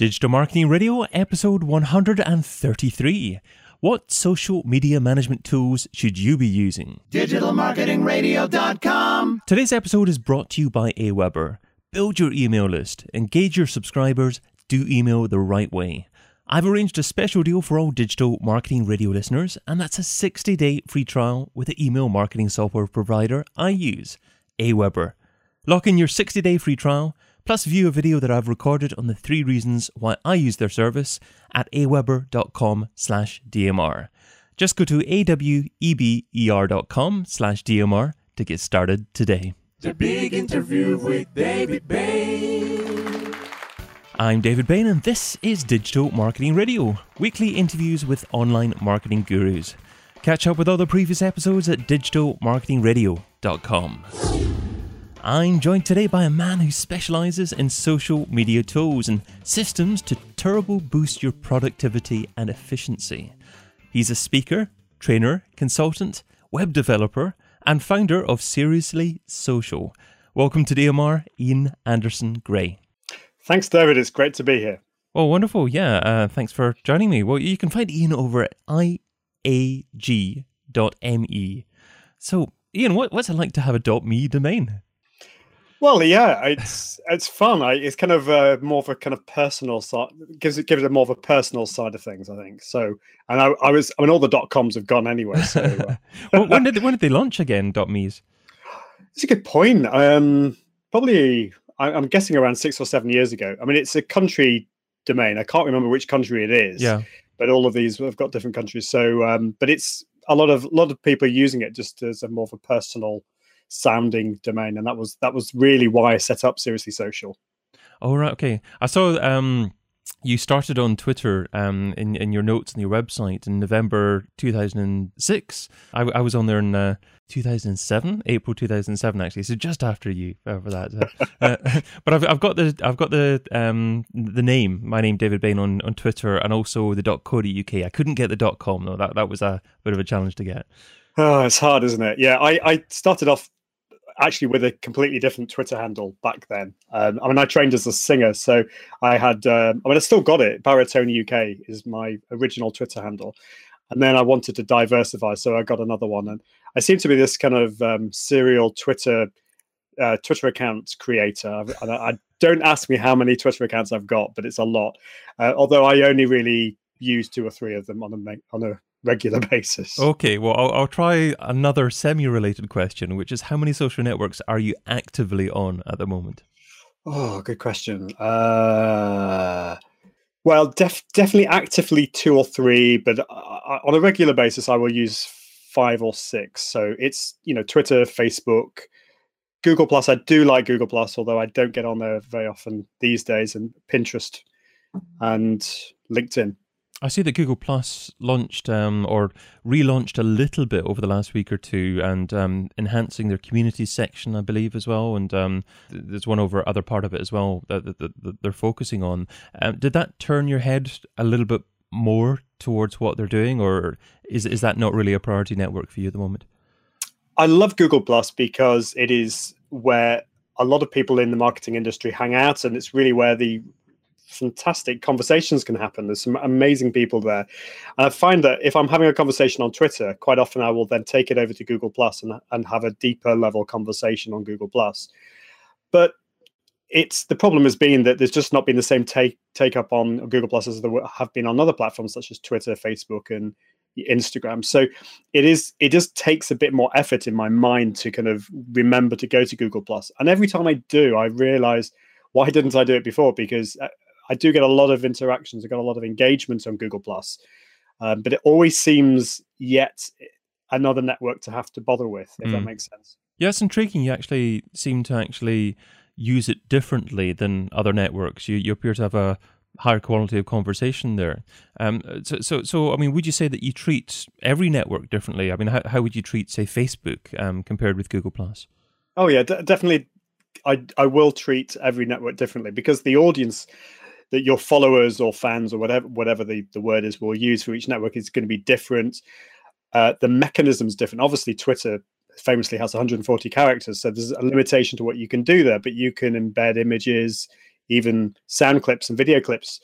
Digital Marketing Radio, episode 133. What social media management tools should you be using? DigitalMarketingRadio.com. Today's episode is brought to you by Aweber. Build your email list, engage your subscribers, do email the right way. I've arranged a special deal for all Digital Marketing Radio listeners, and that's a 60 day free trial with the email marketing software provider I use, Aweber. Lock in your 60 day free trial, plus view a video that I've recorded on the three reasons why I use their service at aweber.com slash DMR. Just go to aweber.com slash DMR to get started today. The big interview with David Bain. I'm David Bain, and this is Digital Marketing Radio, weekly interviews with online marketing gurus. Catch up with other previous episodes at digitalmarketingradio.com. I'm joined today by a man who specializes in social media tools and systems to turbo boost your productivity and efficiency. He's a speaker, trainer, consultant, web developer, and founder of Seriously Social. Welcome to DMR, Ian Anderson Gray. Thanks, David. It's great to be here. Well, wonderful. Yeah, uh, thanks for joining me. Well, you can find Ian over at iag.me. So, Ian, what, what's it like to have a .me domain? Well, yeah, it's it's fun. I, it's kind of uh, more of a kind of personal side. Gives it gives it more of a personal side of things, I think. So, and I, I was, I mean, all the dot coms have gone anyway. So, uh, well, when did when did they launch again? Dot .me's. It's a good point. Um, probably, I, I'm guessing around six or seven years ago. I mean, it's a country domain. I can't remember which country it is. Yeah. But all of these have got different countries. So, um, but it's a lot of a lot of people using it just as a more of a personal sounding domain, and that was that was really why I set up Seriously Social. Oh right, okay. I saw um, you started on Twitter um, in in your notes on your website in November two thousand and six. I, I was on there in uh, two thousand seven, April two thousand seven, actually. So just after you uh, for that. Uh, but I've I've got the I've got the um the name my name David Bain on, on Twitter and also the dot uk. I couldn't get the dot com though. That that was a bit of a challenge to get. Oh, it's hard, isn't it? Yeah, I, I started off actually with a completely different Twitter handle back then. Um, I mean, I trained as a singer, so I had. Um, I mean, I still got it. Baritone UK is my original Twitter handle, and then I wanted to diversify, so I got another one. And I seem to be this kind of um, serial Twitter uh, Twitter account creator. I, I, don't ask me how many Twitter accounts I've got, but it's a lot. Uh, although I only really use two or three of them on a on a regular basis. Okay, well, I'll, I'll try another semi related question, which is how many social networks are you actively on at the moment? Oh, good question. Uh, well, def- definitely actively two or three, but uh, on a regular basis, I will use five or six. So it's, you know, Twitter, Facebook, Google Plus. I do like Google Plus, although I don't get on there very often these days, and Pinterest and LinkedIn. I see that Google Plus launched um, or relaunched a little bit over the last week or two, and um, enhancing their community section, I believe, as well. And um, there's one over other part of it as well that, that, that they're focusing on. Um, did that turn your head a little bit more towards what they're doing, or is is that not really a priority network for you at the moment? I love Google Plus because it is where a lot of people in the marketing industry hang out, and it's really where the fantastic conversations can happen. There's some amazing people there. And I find that if I'm having a conversation on Twitter, quite often I will then take it over to Google Plus and, and have a deeper level conversation on Google Plus. But it's the problem has been that there's just not been the same take take up on Google Plus as there have been on other platforms such as Twitter, Facebook, and Instagram. So it is it just takes a bit more effort in my mind to kind of remember to go to Google Plus. And every time I do, I realize why didn't I do it before? Because uh, I do get a lot of interactions. I got a lot of engagement on Google Plus, um, but it always seems yet another network to have to bother with. If mm. that makes sense. Yeah, it's intriguing. You actually seem to actually use it differently than other networks. You you appear to have a higher quality of conversation there. Um, so, so, so, I mean, would you say that you treat every network differently? I mean, how, how would you treat, say, Facebook um, compared with Google Plus? Oh yeah, d- definitely. I I will treat every network differently because the audience that your followers or fans or whatever whatever the, the word is will use for each network is going to be different. Uh, the mechanism is different. Obviously, Twitter famously has 140 characters, so there's a limitation to what you can do there. But you can embed images, even sound clips and video clips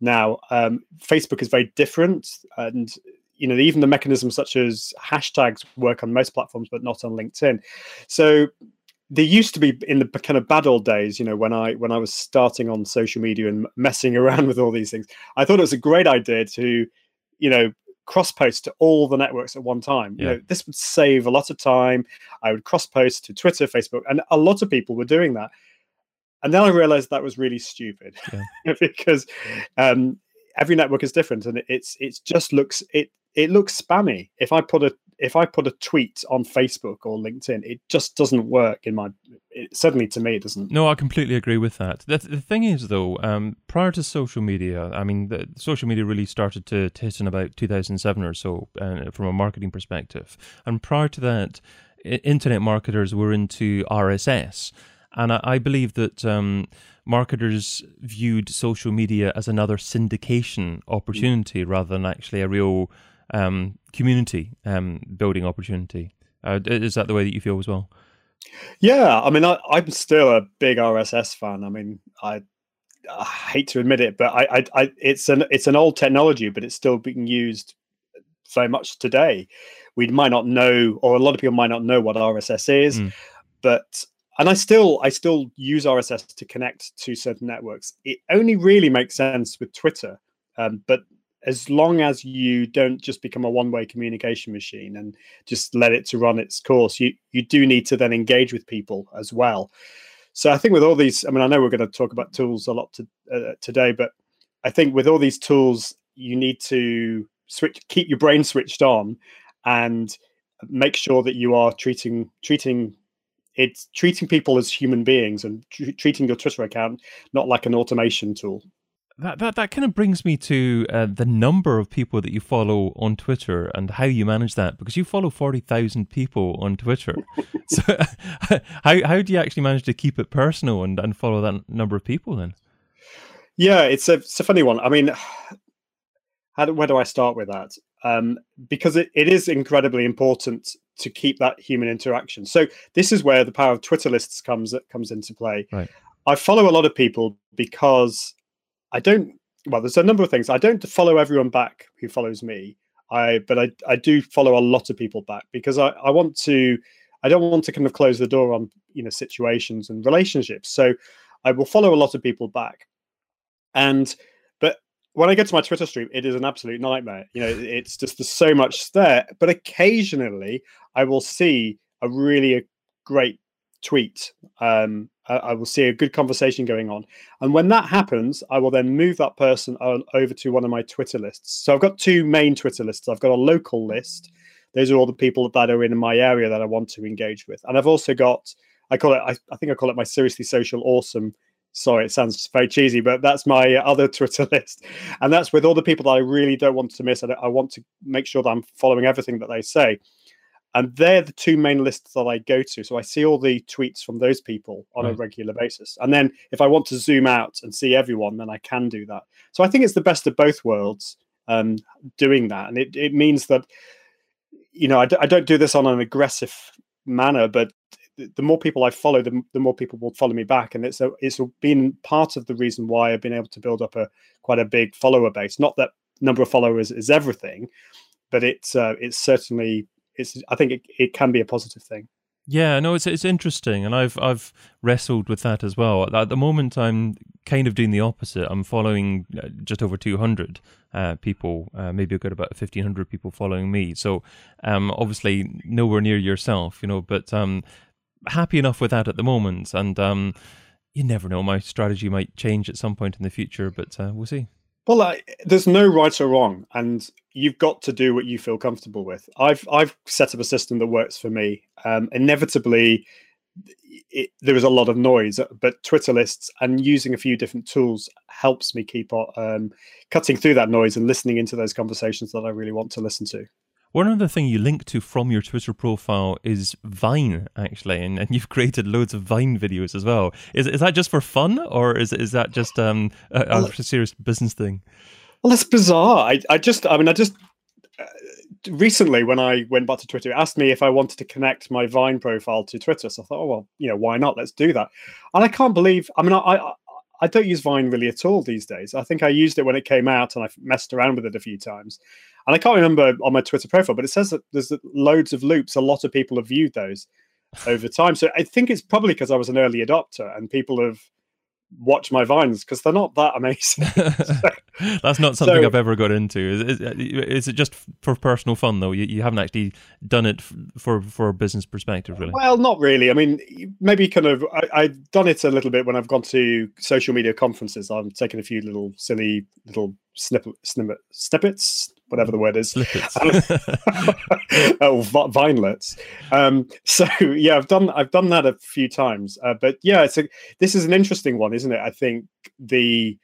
now. Um, Facebook is very different, and you know even the mechanisms such as hashtags work on most platforms, but not on LinkedIn. So there used to be in the kind of bad old days, you know, when I when I was starting on social media and messing around with all these things, I thought it was a great idea to, you know, cross post to all the networks at one time. Yeah. You know, this would save a lot of time. I would cross post to Twitter, Facebook, and a lot of people were doing that. And then I realized that was really stupid yeah. because um, every network is different, and it's it's just looks it it looks spammy. If I put a if I put a tweet on Facebook or LinkedIn, it just doesn't work in my. It, certainly, to me, it doesn't. No, I completely agree with that. The, the thing is, though, um, prior to social media, I mean, the, social media really started to, to hit in about 2007 or so, uh, from a marketing perspective. And prior to that, internet marketers were into RSS. And I, believe that um, marketers viewed social media as another syndication opportunity rather than actually a real um, community um, building opportunity. Uh, is that the way that you feel as well? Yeah, I mean, I, am still a big RSS fan. I mean, I, I hate to admit it, but I, I, I, it's an it's an old technology, but it's still being used very much today. We might not know, or a lot of people might not know what RSS is, mm. but and I still I still use RSS to connect to certain networks. It only really makes sense with Twitter, um, but as long as you don't just become a one-way communication machine and just let it to run its course you you do need to then engage with people as well. So i think with all these i mean i know we're going to talk about tools a lot to, uh, today but i think with all these tools you need to switch keep your brain switched on and make sure that you are treating treating it's treating people as human beings and tr- treating your twitter account not like an automation tool that that, that kind of brings me to uh, the number of people that you follow on Twitter and how you manage that because you follow forty thousand people on Twitter. so how how do you actually manage to keep it personal and, and follow that number of people then? Yeah, it's a it's a funny one. I mean, how do, where do I start with that? Um, because it, it is incredibly important to keep that human interaction. So this is where the power of Twitter lists comes comes into play. Right. I follow a lot of people because I don't. Well, there's a number of things. I don't follow everyone back who follows me. I but I I do follow a lot of people back because I I want to. I don't want to kind of close the door on you know situations and relationships. So I will follow a lot of people back, and but when I get to my Twitter stream, it is an absolute nightmare. You know, it's just there's so much there. But occasionally, I will see a really uh, great tweet um, I will see a good conversation going on. And when that happens, I will then move that person over to one of my Twitter lists. So I've got two main Twitter lists. I've got a local list. Those are all the people that are in my area that I want to engage with. And I've also got, I call it, I, I think I call it my Seriously Social Awesome. Sorry, it sounds very cheesy, but that's my other Twitter list. And that's with all the people that I really don't want to miss. I, I want to make sure that I'm following everything that they say and they're the two main lists that I go to. So I see all the tweets from those people on a regular basis. And then if I want to zoom out and see everyone, then I can do that. So I think it's the best of both worlds um, doing that. And it, it means that, you know, I d- I don't do this on an aggressive manner, but the more people I follow, the, the more people will follow me back. And it's a, it's been part of the reason why I've been able to build up a quite a big follower base. Not that number of followers is everything, but it's uh, it's certainly it's I think it, it can be a positive thing. Yeah, no, it's it's interesting, and I've I've wrestled with that as well. At the moment, I'm kind of doing the opposite. I'm following uh, just over 200 uh, people, uh, maybe I've got about 1,500 people following me. So, um, obviously nowhere near yourself, you know, but um, happy enough with that at the moment. And um, you never know, my strategy might change at some point in the future, but uh, we'll see. Well, uh, there's no right or wrong, and you've got to do what you feel comfortable with. I've I've set up a system that works for me. Um, inevitably, it, there is a lot of noise, but Twitter lists and using a few different tools helps me keep um, cutting through that noise and listening into those conversations that I really want to listen to. One other thing you link to from your Twitter profile is Vine, actually, and, and you've created loads of Vine videos as well. Is is that just for fun, or is is that just um, a, well, a serious business thing? Well, it's bizarre. I, I just, I mean, I just uh, recently when I went back to Twitter, it asked me if I wanted to connect my Vine profile to Twitter. So I thought, oh well, you know, why not? Let's do that. And I can't believe. I mean, I, I I don't use Vine really at all these days. I think I used it when it came out and I messed around with it a few times. And I can't remember on my Twitter profile, but it says that there's loads of loops. A lot of people have viewed those over time. So I think it's probably because I was an early adopter and people have watched my vines because they're not that amazing. That's not something so, I've ever got into. Is, is, it just for personal fun though? You, you haven't actually done it for for a business perspective, really? Well, not really. I mean, maybe kind of. I, have done it a little bit when I've gone to social media conferences. I'm taking a few little silly little snippet, snippet snippets whatever the word is. oh, vinelets. Um, so yeah, I've done I've done that a few times. Uh, but yeah, it's a, this is an interesting one, isn't it? I think the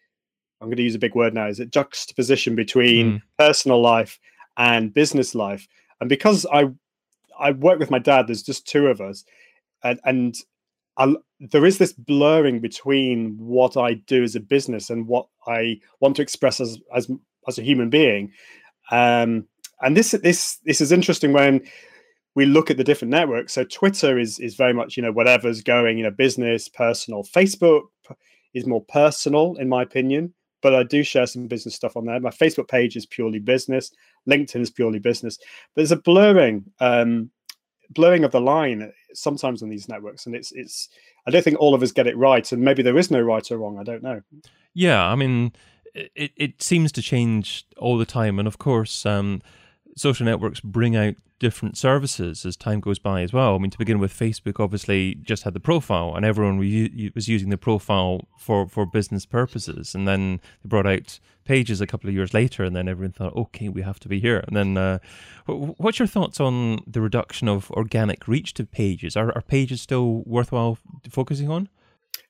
I'm going to use a big word now. Is it juxtaposition between mm. personal life and business life? And because I I work with my dad, there's just two of us, and and I, there is this blurring between what I do as a business and what I want to express as as as a human being. Um, and this this this is interesting when we look at the different networks. So Twitter is is very much you know whatever's going, you know, business, personal. Facebook is more personal, in my opinion, but I do share some business stuff on there. My Facebook page is purely business. LinkedIn is purely business. But there's a blurring, um, blurring of the line sometimes on these networks, and it's it's. I don't think all of us get it right, and maybe there is no right or wrong. I don't know. Yeah, I mean, it, it seems to change all the time. And of course, um, social networks bring out different services as time goes by as well. I mean, to begin with, Facebook obviously just had the profile, and everyone was using the profile for, for business purposes. And then they brought out pages a couple of years later, and then everyone thought, okay, we have to be here. And then, uh, what's your thoughts on the reduction of organic reach to pages? Are, are pages still worthwhile focusing on?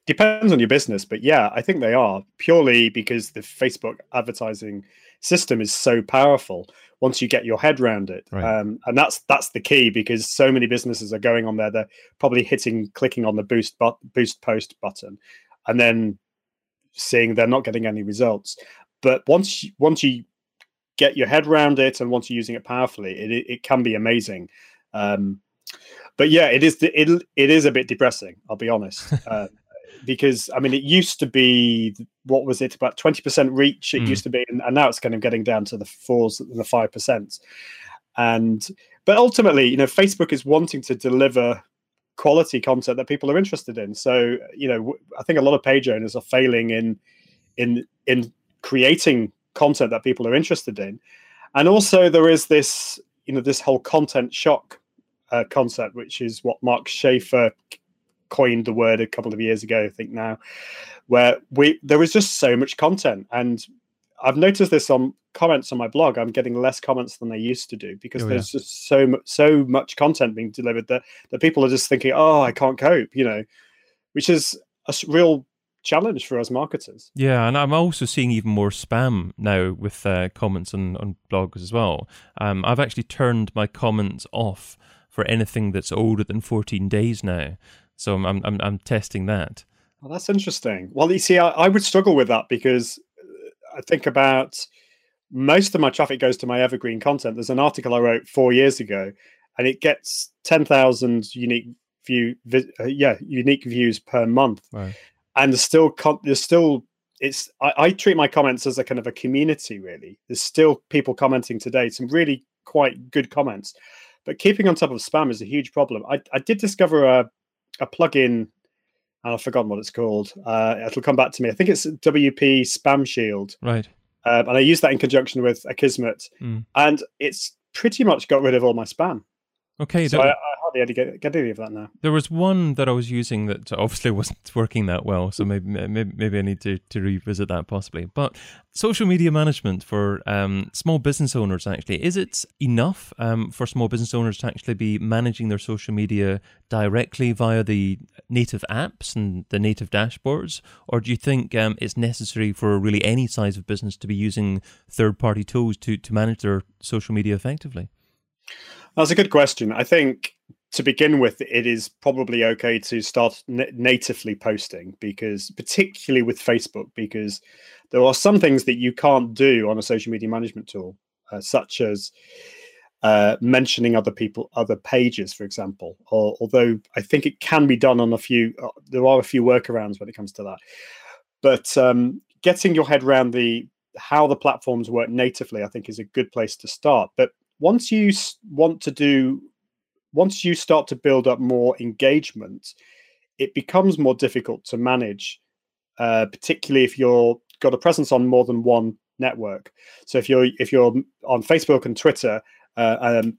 Depends on your business, but yeah, I think they are purely because the Facebook advertising system is so powerful. Once you get your head around it, right. um, and that's that's the key because so many businesses are going on there. They're probably hitting, clicking on the boost but, boost post button, and then seeing they're not getting any results. But once once you get your head around it, and once you're using it powerfully, it it, can be amazing. Um, but yeah, it is it it is a bit depressing. I'll be honest. Uh, because I mean, it used to be what was it about twenty percent reach? It mm. used to be, and, and, now it's kind of getting down to the fours and the five percent. And but ultimately, you know, Facebook is wanting to deliver quality content that people are interested in. So you know, I think a lot of page owners are failing in in in creating content that people are interested in, and also there is this you know this whole content shock uh, concept, which is what Mark Schaefer coined the word a couple of years ago, I think now, where we there was just so much content, and I've noticed this on comments on my blog. I'm getting less comments than I used to do because oh, there's yeah. just so much so much content being delivered that that people are just thinking, oh, I can't cope, you know, which is a real challenge for us marketers. Yeah, and I'm also seeing even more spam now with uh, comments on, on blogs as well. Um, I've actually turned my comments off for anything that's older than 14 days now. So I'm I'm I'm testing that. Well, that's interesting. Well, you see, I, I would struggle with that because uh, I think about most of my traffic goes to my evergreen content. There's an article I wrote four years ago, and it gets ten thousand unique view, uh, yeah, unique views per month. Right. And there's still there's still it's I, I, treat my comments as a kind of a community. Really, there's still people commenting today. Some really quite good comments, but keeping on top of spam is a huge problem. I, I did discover a a plugin. And I've forgotten what it's called. Uh, it'll come back to me. I think it's WP Spam Shield. Right. Um, and I use that in conjunction with Akismet, mm. and it's pretty much got rid of all my spam. Okay, so I, I, to get, get any of that now. There was one that I was using that obviously wasn't working that well, so maybe maybe, maybe I need to, to revisit that possibly. But social media management for um, small business owners actually is it enough um, for small business owners to actually be managing their social media directly via the native apps and the native dashboards, or do you think um, it's necessary for really any size of business to be using third party tools to to manage their social media effectively? That's a good question. I think to begin with, it is probably okay to start n- natively posting because, particularly with Facebook, because there are some things that you can't do on a social media management tool, uh, such as uh, mentioning other people, other pages, for example. Or, although I think it can be done on a few, uh, there are a few workarounds when it comes to that. but um, getting your head around the how the platforms work natively, I think, is a good place to start. But once you want to do, once you start to build up more engagement, it becomes more difficult to manage, uh, particularly if you're got a presence on more than one network. So if you're if you're on Facebook and Twitter, uh, um,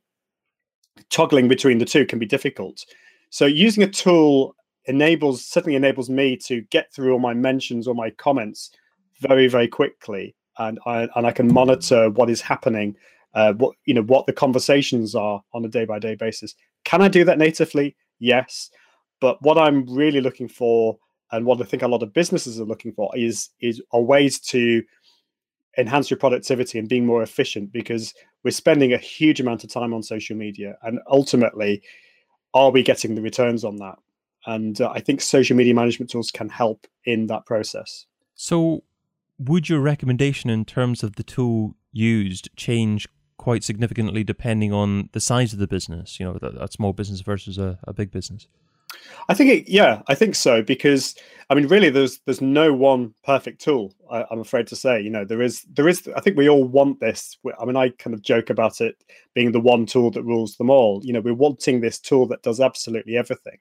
toggling between the two can be difficult. So using a tool enables certainly enables me to get through all my mentions or my comments very very quickly, and I and I can monitor what is happening, uh, what you know what the conversations are on a day by day basis. Can I do that natively? Yes, but what I'm really looking for, and what I think a lot of businesses are looking for, is is are ways to enhance your productivity and being more efficient because we're spending a huge amount of time on social media and ultimately are we getting the returns on that and uh, i think social media management tools can help in that process so would your recommendation in terms of the tool used change quite significantly depending on the size of the business you know a small business versus a, a big business I think it, yeah, I think so because I mean, really, there's there's no one perfect tool. I, am afraid to say, you know, there is there is. I think we all want this. I mean, I kind of joke about it being the one tool that rules them all. You know, we're wanting this tool that does absolutely everything.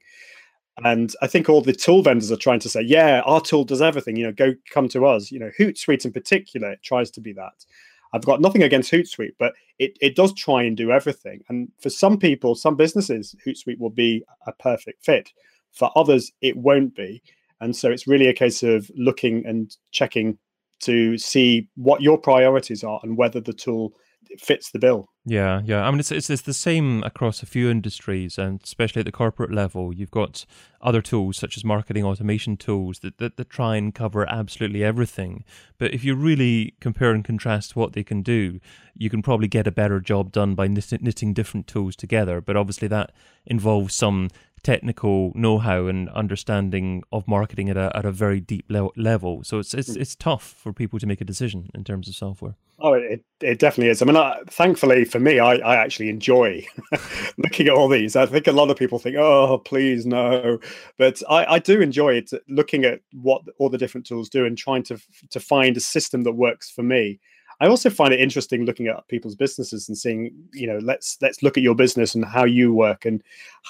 And I think all the tool vendors are trying to say, yeah, our tool does everything. You know, go come to us. You know, Hootsuite in particular tries to be that. I've got nothing against Hootsuite, but it, it does try and do everything. And for some people, some businesses, Hootsuite will be a perfect fit. For others, it won't be. And so it's really a case of looking and checking to see what your priorities are and whether the tool fits the bill. Yeah, yeah. I mean, it's, it's, it's the same across a few industries, and especially at the corporate level. You've got other tools such as marketing automation tools that, that, that try and cover absolutely everything. But if you really compare and contrast what they can do, you can probably get a better job done by knitting different tools together. But obviously, that involves some technical know-how and understanding of marketing at a at a very deep le- level. So it's it's hmm. it's tough for people to make a decision in terms of software. Oh, it, it definitely is. I mean, I, thankfully for me, I, I actually enjoy looking at all these. I think a lot of people think, oh, please no, but I, I do enjoy it. Looking at what all the different tools do and trying to to find a system that works for me. I also find it interesting looking at people's businesses and seeing, you know, let's let's look at your business and how you work and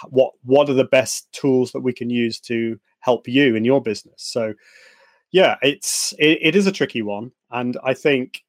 what what are the best tools that we can use to help you in your business. So, yeah, it's it, it is a tricky one, and I think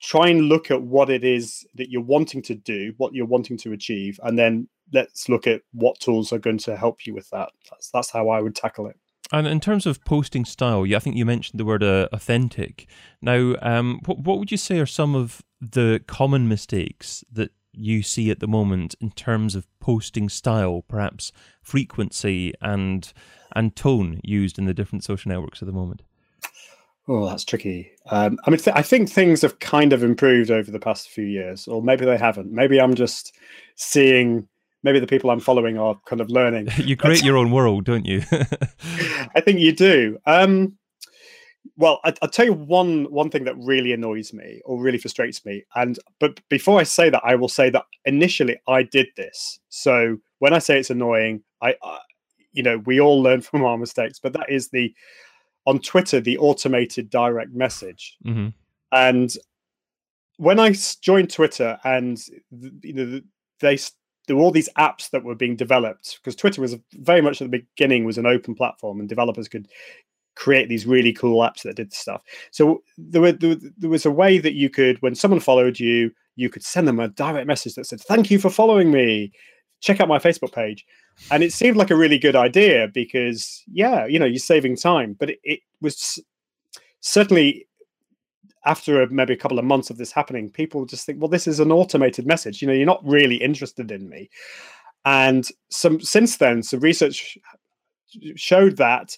try and look at what it is that you're wanting to do, what you're wanting to achieve, and then let's look at what tools are going to help you with that. That's that's how I would tackle it. And in terms of posting style, I think you mentioned the word uh, authentic. Now, um, what, what would you say are some of the common mistakes that you see at the moment in terms of posting style, perhaps frequency and and tone used in the different social networks at the moment? Oh, that's tricky. Um, I mean, th- I think things have kind of improved over the past few years, or maybe they haven't. Maybe I'm just seeing maybe the people I'm following are kind of learning. you create your own world, don't you? I think you do. Um, well, I, will tell you one one thing that really annoys me or really frustrates me. And but before I say that, I will say that initially I did this. So when I say it's annoying, I, I you know, we all learn from our mistakes. But that is the on Twitter the automated direct message. Mm-hmm. And when I joined Twitter, and you know, they there were all these apps that were being developed because Twitter was very much at the beginning was an open platform and developers could create these really cool apps that did stuff. So there, were, there, there was a way that you could, when someone followed you, you could send them a direct message that said, "Thank you for following me. Check out my Facebook page." And it seemed like a really good idea because, yeah, you know, you're saving time. But it, it was certainly after a, maybe a couple of months of this happening, people just think, well, this is an automated message. You know, you're not really interested in me. And some since then, some research showed that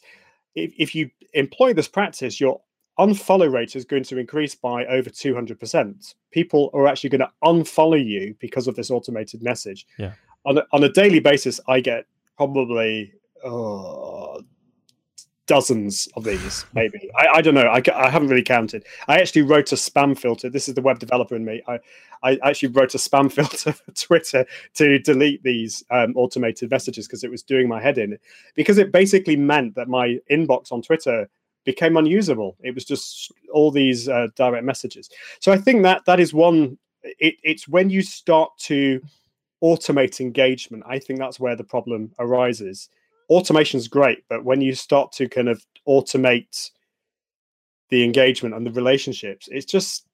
if, if you employ this practice, your unfollow rate is going to increase by over 200%. People are actually going to unfollow you because of this automated message. Yeah. On a, on a daily basis, I get probably oh, dozens of these, maybe. I, I don't know. I, I haven't really counted. I actually wrote a spam filter. This is the web developer in me. I, I actually wrote a spam filter for Twitter to delete these um, automated messages because it was doing my head in. Because it basically meant that my inbox on Twitter became unusable. It was just all these uh, direct messages. So I think that that is one. It, it's when you start to automate engagement. I think that's where the problem arises. Automation is great, but when you start to kind of automate the engagement and the relationships, it's just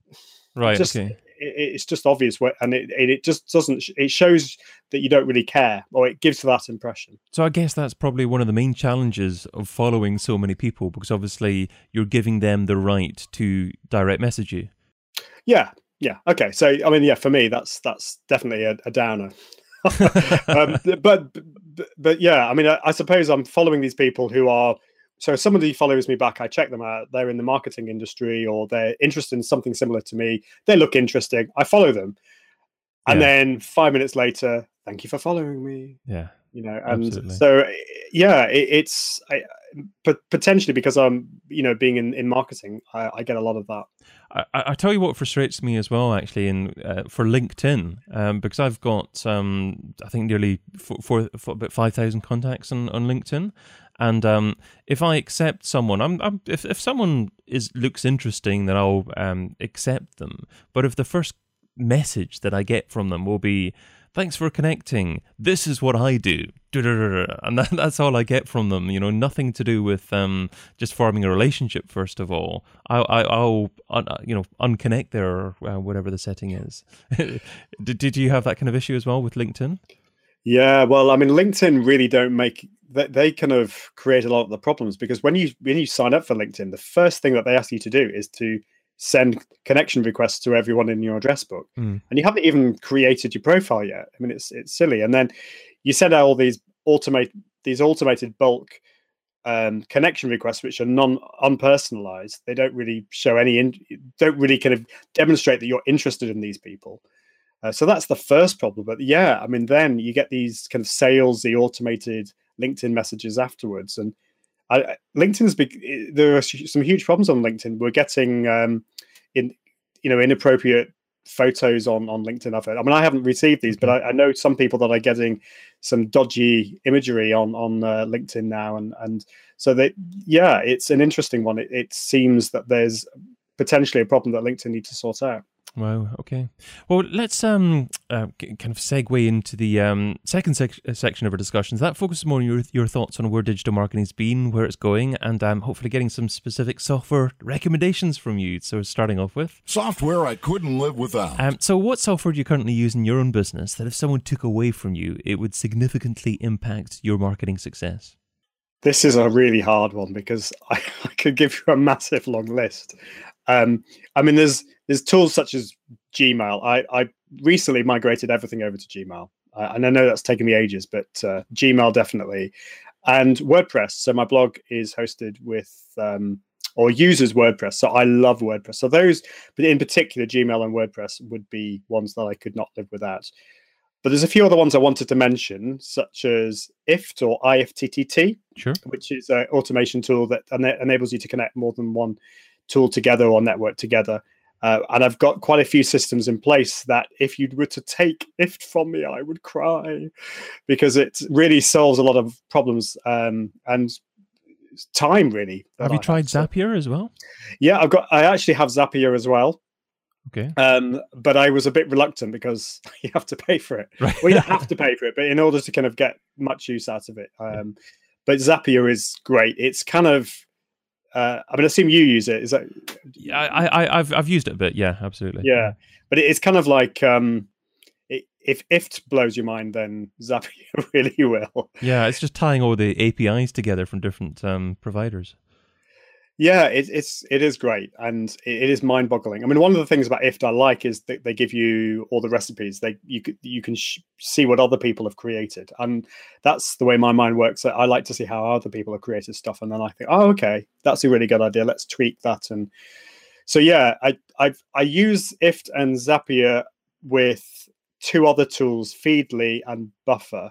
right. Just, okay it's just obvious and it, it just doesn't it shows that you don't really care or it gives that impression. So i guess that's probably one of the main challenges of following so many people because obviously you're giving them the right to direct message you. Yeah yeah okay so i mean yeah for me that's that's definitely a, a downer. Um, but, but but yeah i mean I, I suppose i'm following these people who are so somebody follows me back, I check them out. They're in the marketing industry or they're interested in something similar to me. They look interesting. I follow them. And yeah. then five minutes later, thank you for following me. Yeah. You know, and Absolutely. so yeah, it, it's I, potentially because I'm, you know, being in, in marketing, I, I get a lot of that. I, I, tell you what frustrates me as well, actually, in uh, for LinkedIn, um, because I've got um, I think nearly four, four, four about five thousand contacts on, on LinkedIn, and um, if I accept someone, I'm, I'm, if if someone is looks interesting, then I'll um, accept them. But if the first message that I get from them will be, "Thanks for connecting. This is what I do," and that, that's all I get from them. You know, nothing to do with um, just forming a relationship. First of all, I, will you know unconnect there or uh, whatever the setting is. did did you have that kind of issue as well with LinkedIn? Yeah, well, I mean, LinkedIn really don't make they kind of create a lot of the problems because when you when you sign up for LinkedIn, the first thing that they ask you to do is to send connection requests to everyone in your address book, mm. and you haven't even created your profile yet. I mean, it's it's silly. And then you send out all these automate these automated bulk um, connection requests, which are non unpersonalized. They don't really show any in, don't really kind of demonstrate that you're interested in these people. Uh, so that's the first problem. But yeah, I mean, then you get these kind of salesy automated LinkedIn messages afterwards, and I, LinkedIn's big. There are some huge problems on LinkedIn. We're getting um, in, you know, inappropriate photos on on LinkedIn. I've heard. I mean, I haven't received these, but I, I know some people that are getting some dodgy imagery on on uh, LinkedIn now, and and so that yeah, it's an interesting one. It, it seems that there's potentially a problem that LinkedIn need to sort out. Wow. Okay. Well, let's um uh, kind of segue into the um second sec- uh, section of our discussions. That focuses more on your your thoughts on where digital marketing's been, where it's going, and um hopefully getting some specific software recommendations from you. So starting off with software I couldn't live without. Um. So, what software do you currently use in your own business that if someone took away from you, it would significantly impact your marketing success? This is a really hard one because I, I could give you a massive long list. Um, I mean, there's there's tools such as Gmail. I, I recently migrated everything over to Gmail, uh, and I know that's taken me ages, but uh, Gmail definitely, and WordPress. So my blog is hosted with um, or uses WordPress. So I love WordPress. So those, but in particular, Gmail and WordPress would be ones that I could not live without. But there's a few other ones I wanted to mention, such as IFT or IFTTT, sure. which is an automation tool that ena- enables you to connect more than one tool together or network together. Uh, and I've got quite a few systems in place that if you were to take IFT from me, I would cry because it really solves a lot of problems um, and time really. Have you I tried have. Zapier as well? Yeah, I've got. I actually have Zapier as well. Okay. Um, but I was a bit reluctant because you have to pay for it. Right. Well, you have to pay for it, but in order to kind of get much use out of it. Um, but Zapier is great. It's kind of uh, I mean, I assume you use it. Is that? Yeah, I, I, have I've used it a bit. Yeah, absolutely. Yeah, but it's kind of like um, it, if IFT blows your mind, then Zapier really will. Yeah, it's just tying all the APIs together from different um, providers. Yeah, it, it's it is great and it, is mind boggling. I mean, one of the things about IFT I like is that they give you all the recipes. They you you can sh- see what other people have created, and that's the way my mind works. I like to see how other people have created stuff, and then I think, oh, okay, that's a really good idea. Let's tweak that. And so yeah, I I I use IFT and Zapier with two other tools, Feedly and Buffer.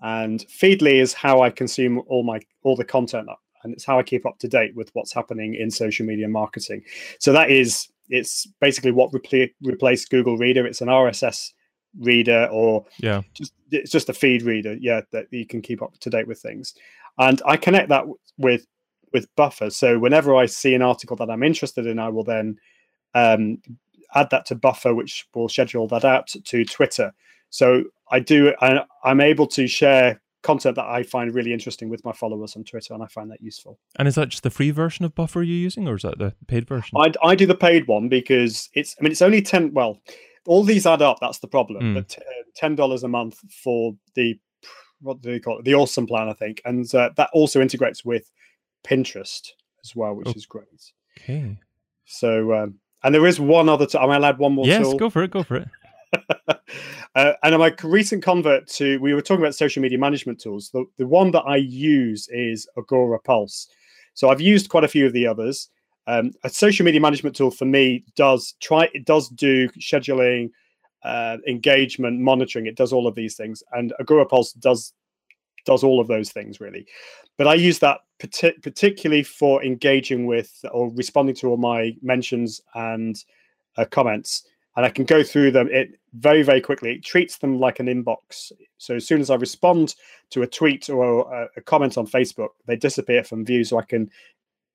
And Feedly is how I consume all my all the content and it's how I keep up to date with what's happening in social media marketing. So that is it's basically what repl- replaced Google Reader. It's an RSS reader or yeah just it's just a feed reader yeah that you can keep up to date with things and i connect that with with Buffer. So whenever I see an article that I'm interested in, I will then um, add that to Buffer, which will schedule that out to Twitter. So I do. I, I'm able to share content that I find really interesting with my followers on Twitter, and I find that useful. And is that just the free version of Buffer you're using, or is that the paid version? I, I do the paid one because it's. I mean, it's only ten. Well, all these add up. That's the problem. Mm. But uh, ten dollars a month for the what do they call it? The awesome plan, I think, and uh, that also integrates with Pinterest as well, which Oh. is great. Okay. So, um, and there is one other. T- am I allowed one more? Yes, tool? go for it. Go for it. uh, and my recent convert to we were talking about social media management tools. The, the one that I use is Agora Pulse. So I've used quite a few of the others. Um, a social media management tool for me does try it does do scheduling, uh, engagement, monitoring. It does all of these things, and Agora Pulse does does all of those things really. But I use that parti- particularly for engaging with or responding to all my mentions and uh, comments and I can go through them it very very quickly. It treats them like an inbox. So as soon as I respond to a tweet or a, a comment on Facebook, they disappear from view. So I can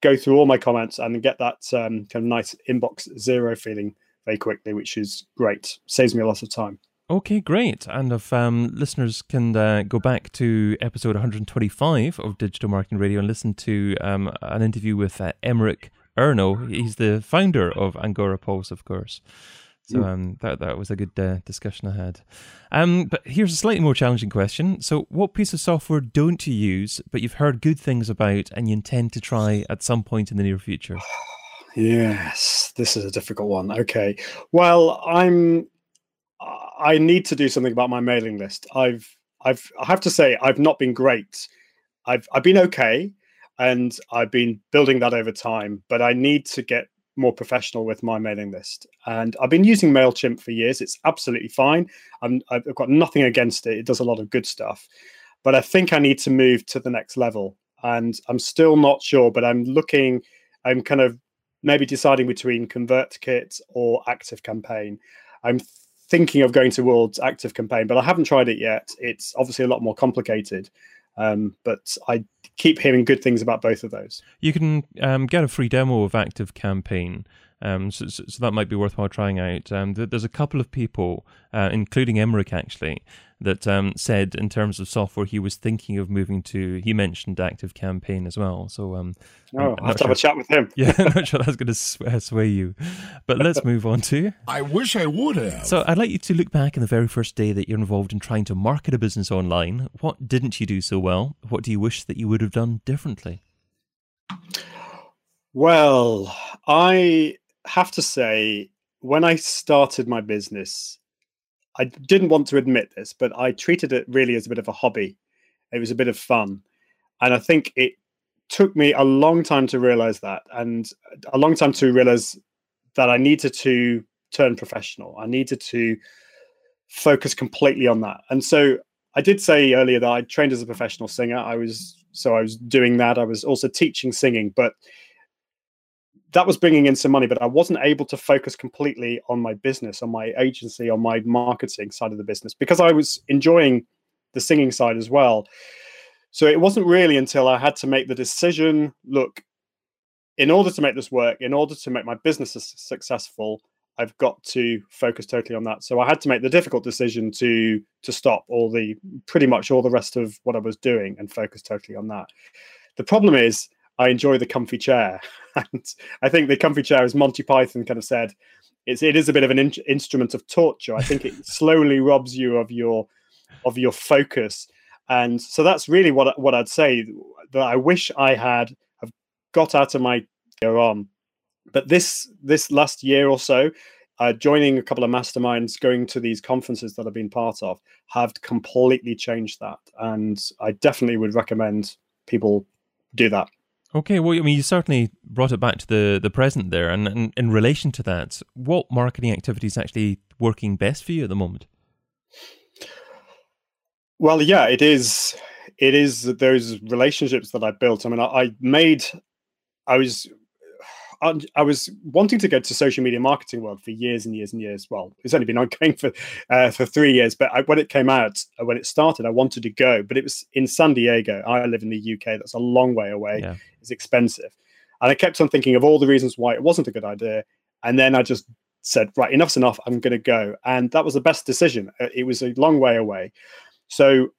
go through all my comments and get that um, kind of nice inbox zero feeling very quickly, which is great. Saves me a lot of time. Okay, great. And if um, listeners can uh, go back to episode 125 of Digital Marketing Radio and listen to um, an interview with uh, Emeric Ernoult, he's the founder of Agora Pulse, of course. So Mm. um, that that was a good uh, discussion I had. Um, but here's a slightly more challenging question. So, what piece of software don't you use, but you've heard good things about, and you intend to try at some point in the near future? Yes, this is a difficult one. Okay. Well, I'm I need to do something about my mailing list. I've I've I have to say I've not been great. I've I've been okay and I've been building that over time, but I need to get more professional with my mailing list. And I've been using MailChimp for years. It's absolutely fine. I'm, I've got nothing against it. It does a lot of good stuff. But I think I need to move to the next level. And I'm still not sure, but I'm looking, I'm kind of maybe deciding between ConvertKit or Active Campaign. I'm thinking of going towards Active Campaign, but I haven't tried it yet. It's obviously a lot more complicated. Um, but I keep hearing good things about both of those. You can um, get a free demo of Active Campaign. Um, so, so, so that might be worthwhile trying out. Um, there's a couple of people, uh, including Emeric actually, that um, said in terms of software he was thinking of moving to. He mentioned Active Campaign as well. So um, Oh, I'm I'll not have to have a chat with him. yeah, I'm not sure that's going to sway, sway you. But let's move on to. I wish I would have. So I'd like you to look back on the very first day that you're involved in trying to market a business online. What didn't you do so well? What do you wish that you would have done differently? Well, I have to say, when I started my business, I didn't want to admit this, but I treated it really as a bit of a hobby. It was a bit of fun. And I think it took me a long time to realize that, and a long time to realize that I needed to turn professional. I needed to focus completely on that. And so I did say earlier that I trained as a professional singer. I was so I was doing that. I was also teaching singing, but that was bringing in some money. But I wasn't able to focus completely on my business, on my agency, on my marketing side of the business because I was enjoying the singing side as well. So it wasn't really until I had to make the decision. Look, in order to make this work, in order to make my business successful, I've got to focus totally on that. So I had to make the difficult decision to to stop all the pretty much all the rest of what I was doing and focus totally on that. The problem is I enjoy the comfy chair, and I think the comfy chair, as Monty Python kind of said, it's it is a bit of an in- instrument of torture. I think it slowly robs you of your of your focus, and so that's really what what I'd say that I wish I had have got out of my gear on. But this this last year or so, uh, joining a couple of masterminds, going to these conferences that I've been part of, have completely changed that, and I definitely would recommend people do that. Okay, well, I mean, you certainly brought it back to the, the present there. And, and in relation to that, what marketing activity is actually working best for you at the moment? Well, yeah, it is. It is those relationships that I built. I mean, I, I made. I was. I I was wanting to go to social media marketing world for years and years and years. Well, it's only been ongoing for uh, for three years, but I, when it came out, uh, when it started, I wanted to go, but it was in San Diego. I live in the UK. That's a long way away. Yeah. It's expensive. And I kept on thinking of all the reasons why it wasn't a good idea. And then I just said, right, enough's enough. I'm going to go. And that was the best decision. Uh, it was a long way away. So,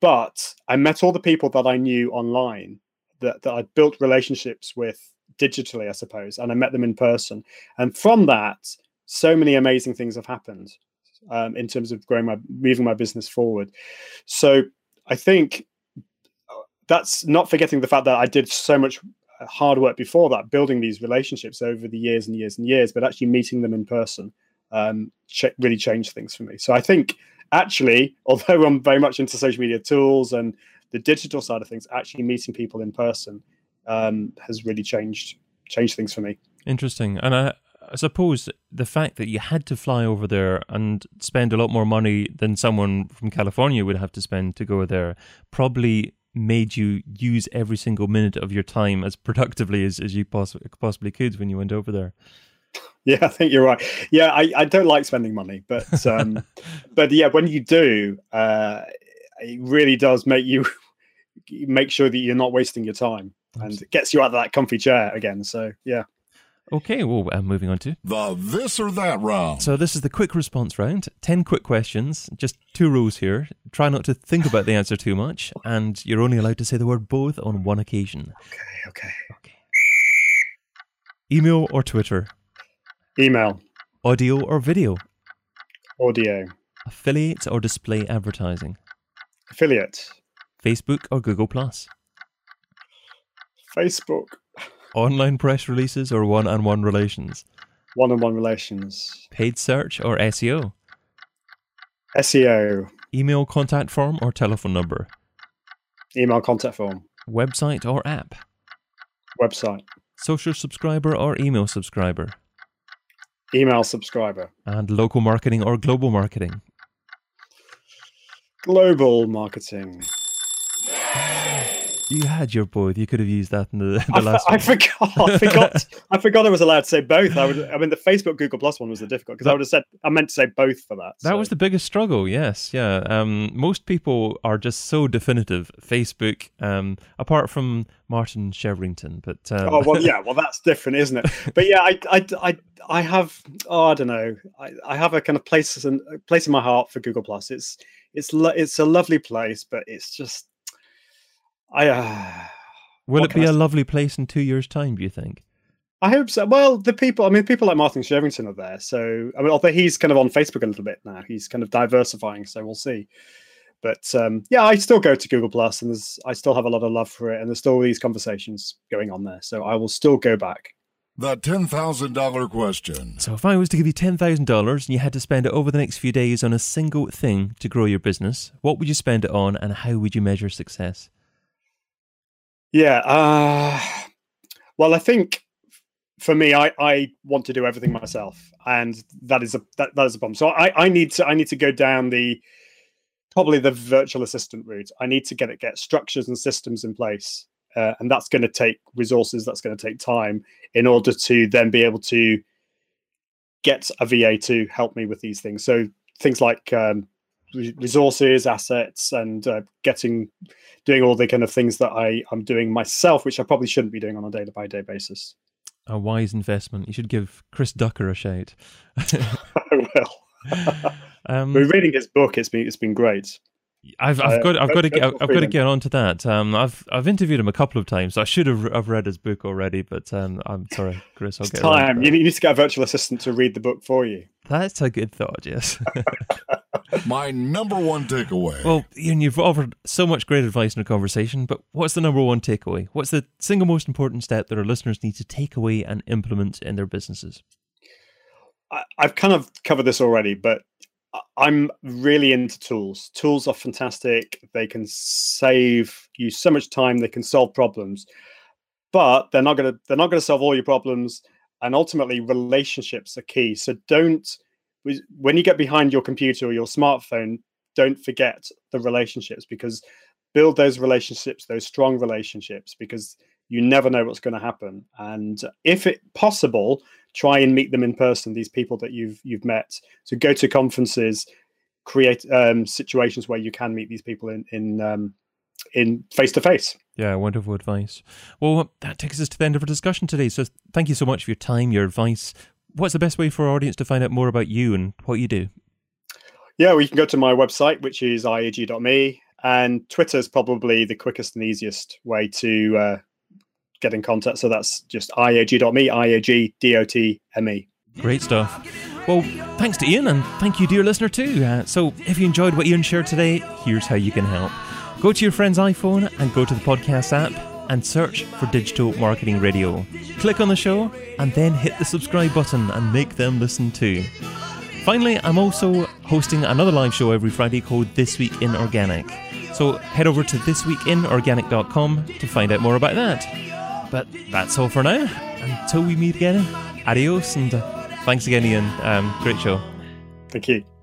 but I met all the people that I knew online that, that I built relationships with digitally, I suppose, and I met them in person. And from that, so many amazing things have happened um, in terms of growing my, moving my business forward. So I think that's not forgetting the fact that I did so much hard work before that, building these relationships over the years and years and years, but actually meeting them in person um, ch- really changed things for me. So I think actually, although I'm very much into social media tools and the digital side of things, actually meeting people in person um, has really changed changed things for me. Interesting, and I, I suppose the fact that you had to fly over there and spend a lot more money than someone from California would have to spend to go there probably made you use every single minute of your time as productively as, as you poss- possibly could when you went over there. Yeah, I think you're right. Yeah, I, I don't like spending money, but um, but yeah, when you do, uh, it really does make you make sure that you're not wasting your time, and it gets you out of that comfy chair again. So yeah. Okay, well, I'm moving on to the this or that round. So, this is the quick response round. 10 quick questions, just two rules here. Try not to think about the answer too much, and you're only allowed to say the word both on one occasion. Okay, okay. Okay. Email or Twitter? Email. Audio or video? Audio. Affiliate or display advertising? Affiliate. Facebook or Google Plus? Facebook. Online press releases or one on one relations? One on one relations. Paid search or SEO? SEO. Email contact form or telephone number? Email contact form. Website or app? Website. Social subscriber or email subscriber? Email subscriber. And local marketing or global marketing? Global marketing. You had your both. You could have used that in the, the I, last. I forgot. I forgot. I forgot I was allowed to say both. I would. I mean, the Facebook Google Plus one was the difficult because I would have said I meant to say both for that. That so. was the biggest struggle. Yes, yeah. Um, most people are just so definitive. Facebook, um, apart from Martin Shervington, but um... oh well, yeah. Well, that's different, isn't it? But yeah, I, I, I, I have. Oh, I don't know. I, I have a kind of place in place in my heart for Google Plus. It's, it's, lo- it's a lovely place, but it's just I uh, will it be a lovely place in two years' time? Do you think? I hope so. Well, the people, I mean, people like Martin Shervington are there. So, I mean, although he's kind of on Facebook a little bit now, he's kind of diversifying. So we'll see. But um, yeah, I still go to Google Plus, and there's, I still have a lot of love for it, and there's still these conversations going on there. So I will still go back. The ten thousand dollar question. So, if I was to give you ten thousand dollars and you had to spend it over the next few days on a single thing to grow your business, what would you spend it on, and how would you measure success? Yeah. Uh, well, I think for me, I, I want to do everything myself, and that is a that, that is a problem. So I, I need to I need to go down the probably the virtual assistant route. I need to get it get structures and systems in place, uh, and that's going to take resources. That's going to take time in order to then be able to get a VA to help me with these things. So things like um, resources, assets, and uh, getting doing all the kind of things that I I'm doing myself, which I probably shouldn't be doing on a day by day basis. A wise investment. You should give Chris Ducker a shout. I will. um, We're reading his book. It's been it's been great. I've I've uh, got I've got to get I've got to get onto that. Um, I've I've interviewed him a couple of times. I should have I've read his book already, but um, I'm sorry, Chris. I'll it's get time. You need to get a virtual assistant to read the book for you. That's a good thought. Yes. My number one takeaway. Well, Ian, you've offered so much great advice in the conversation, but what's the number one takeaway? What's the single most important step that our listeners need to take away and implement in their businesses? I've kind of covered this already, but I'm really into tools. Tools are fantastic. They can save you so much time. They can solve problems, but they're not going to they're not going to solve all your problems. And ultimately, relationships are key. So don't when you get behind your computer or your smartphone, don't forget the relationships because build those relationships, those strong relationships, because you never know what's going to happen. And if it possible, try and meet them in person. These people that you've you've met. So go to conferences, create um, situations where you can meet these people in in um, in face to face. Yeah, wonderful advice. Well, that takes us to the end of our discussion today. So thank you so much for your time, your advice. What's the best way for our audience to find out more about you and what you do? Yeah, well, you can go to my website, which is iag.me, and Twitter is probably the quickest and easiest way to uh, get in contact. So that's just iag.me, I-A-G-D-O-T-M-E. Great stuff. Well, thanks to Ian, and thank you, dear listener, too. Uh, so if you enjoyed what Ian shared today, here's how you can help. Go to your friend's iPhone and go to the podcast app and search for Digital Marketing Radio. Click on the show and then hit the subscribe button and make them listen too. Finally, I'm also hosting another live show every Friday called This Week in Organic. So head over to thisweekinorganic.com to find out more about that. But that's all for now. Until we meet again, adios and thanks again, Ian. Um, great show. Thank you.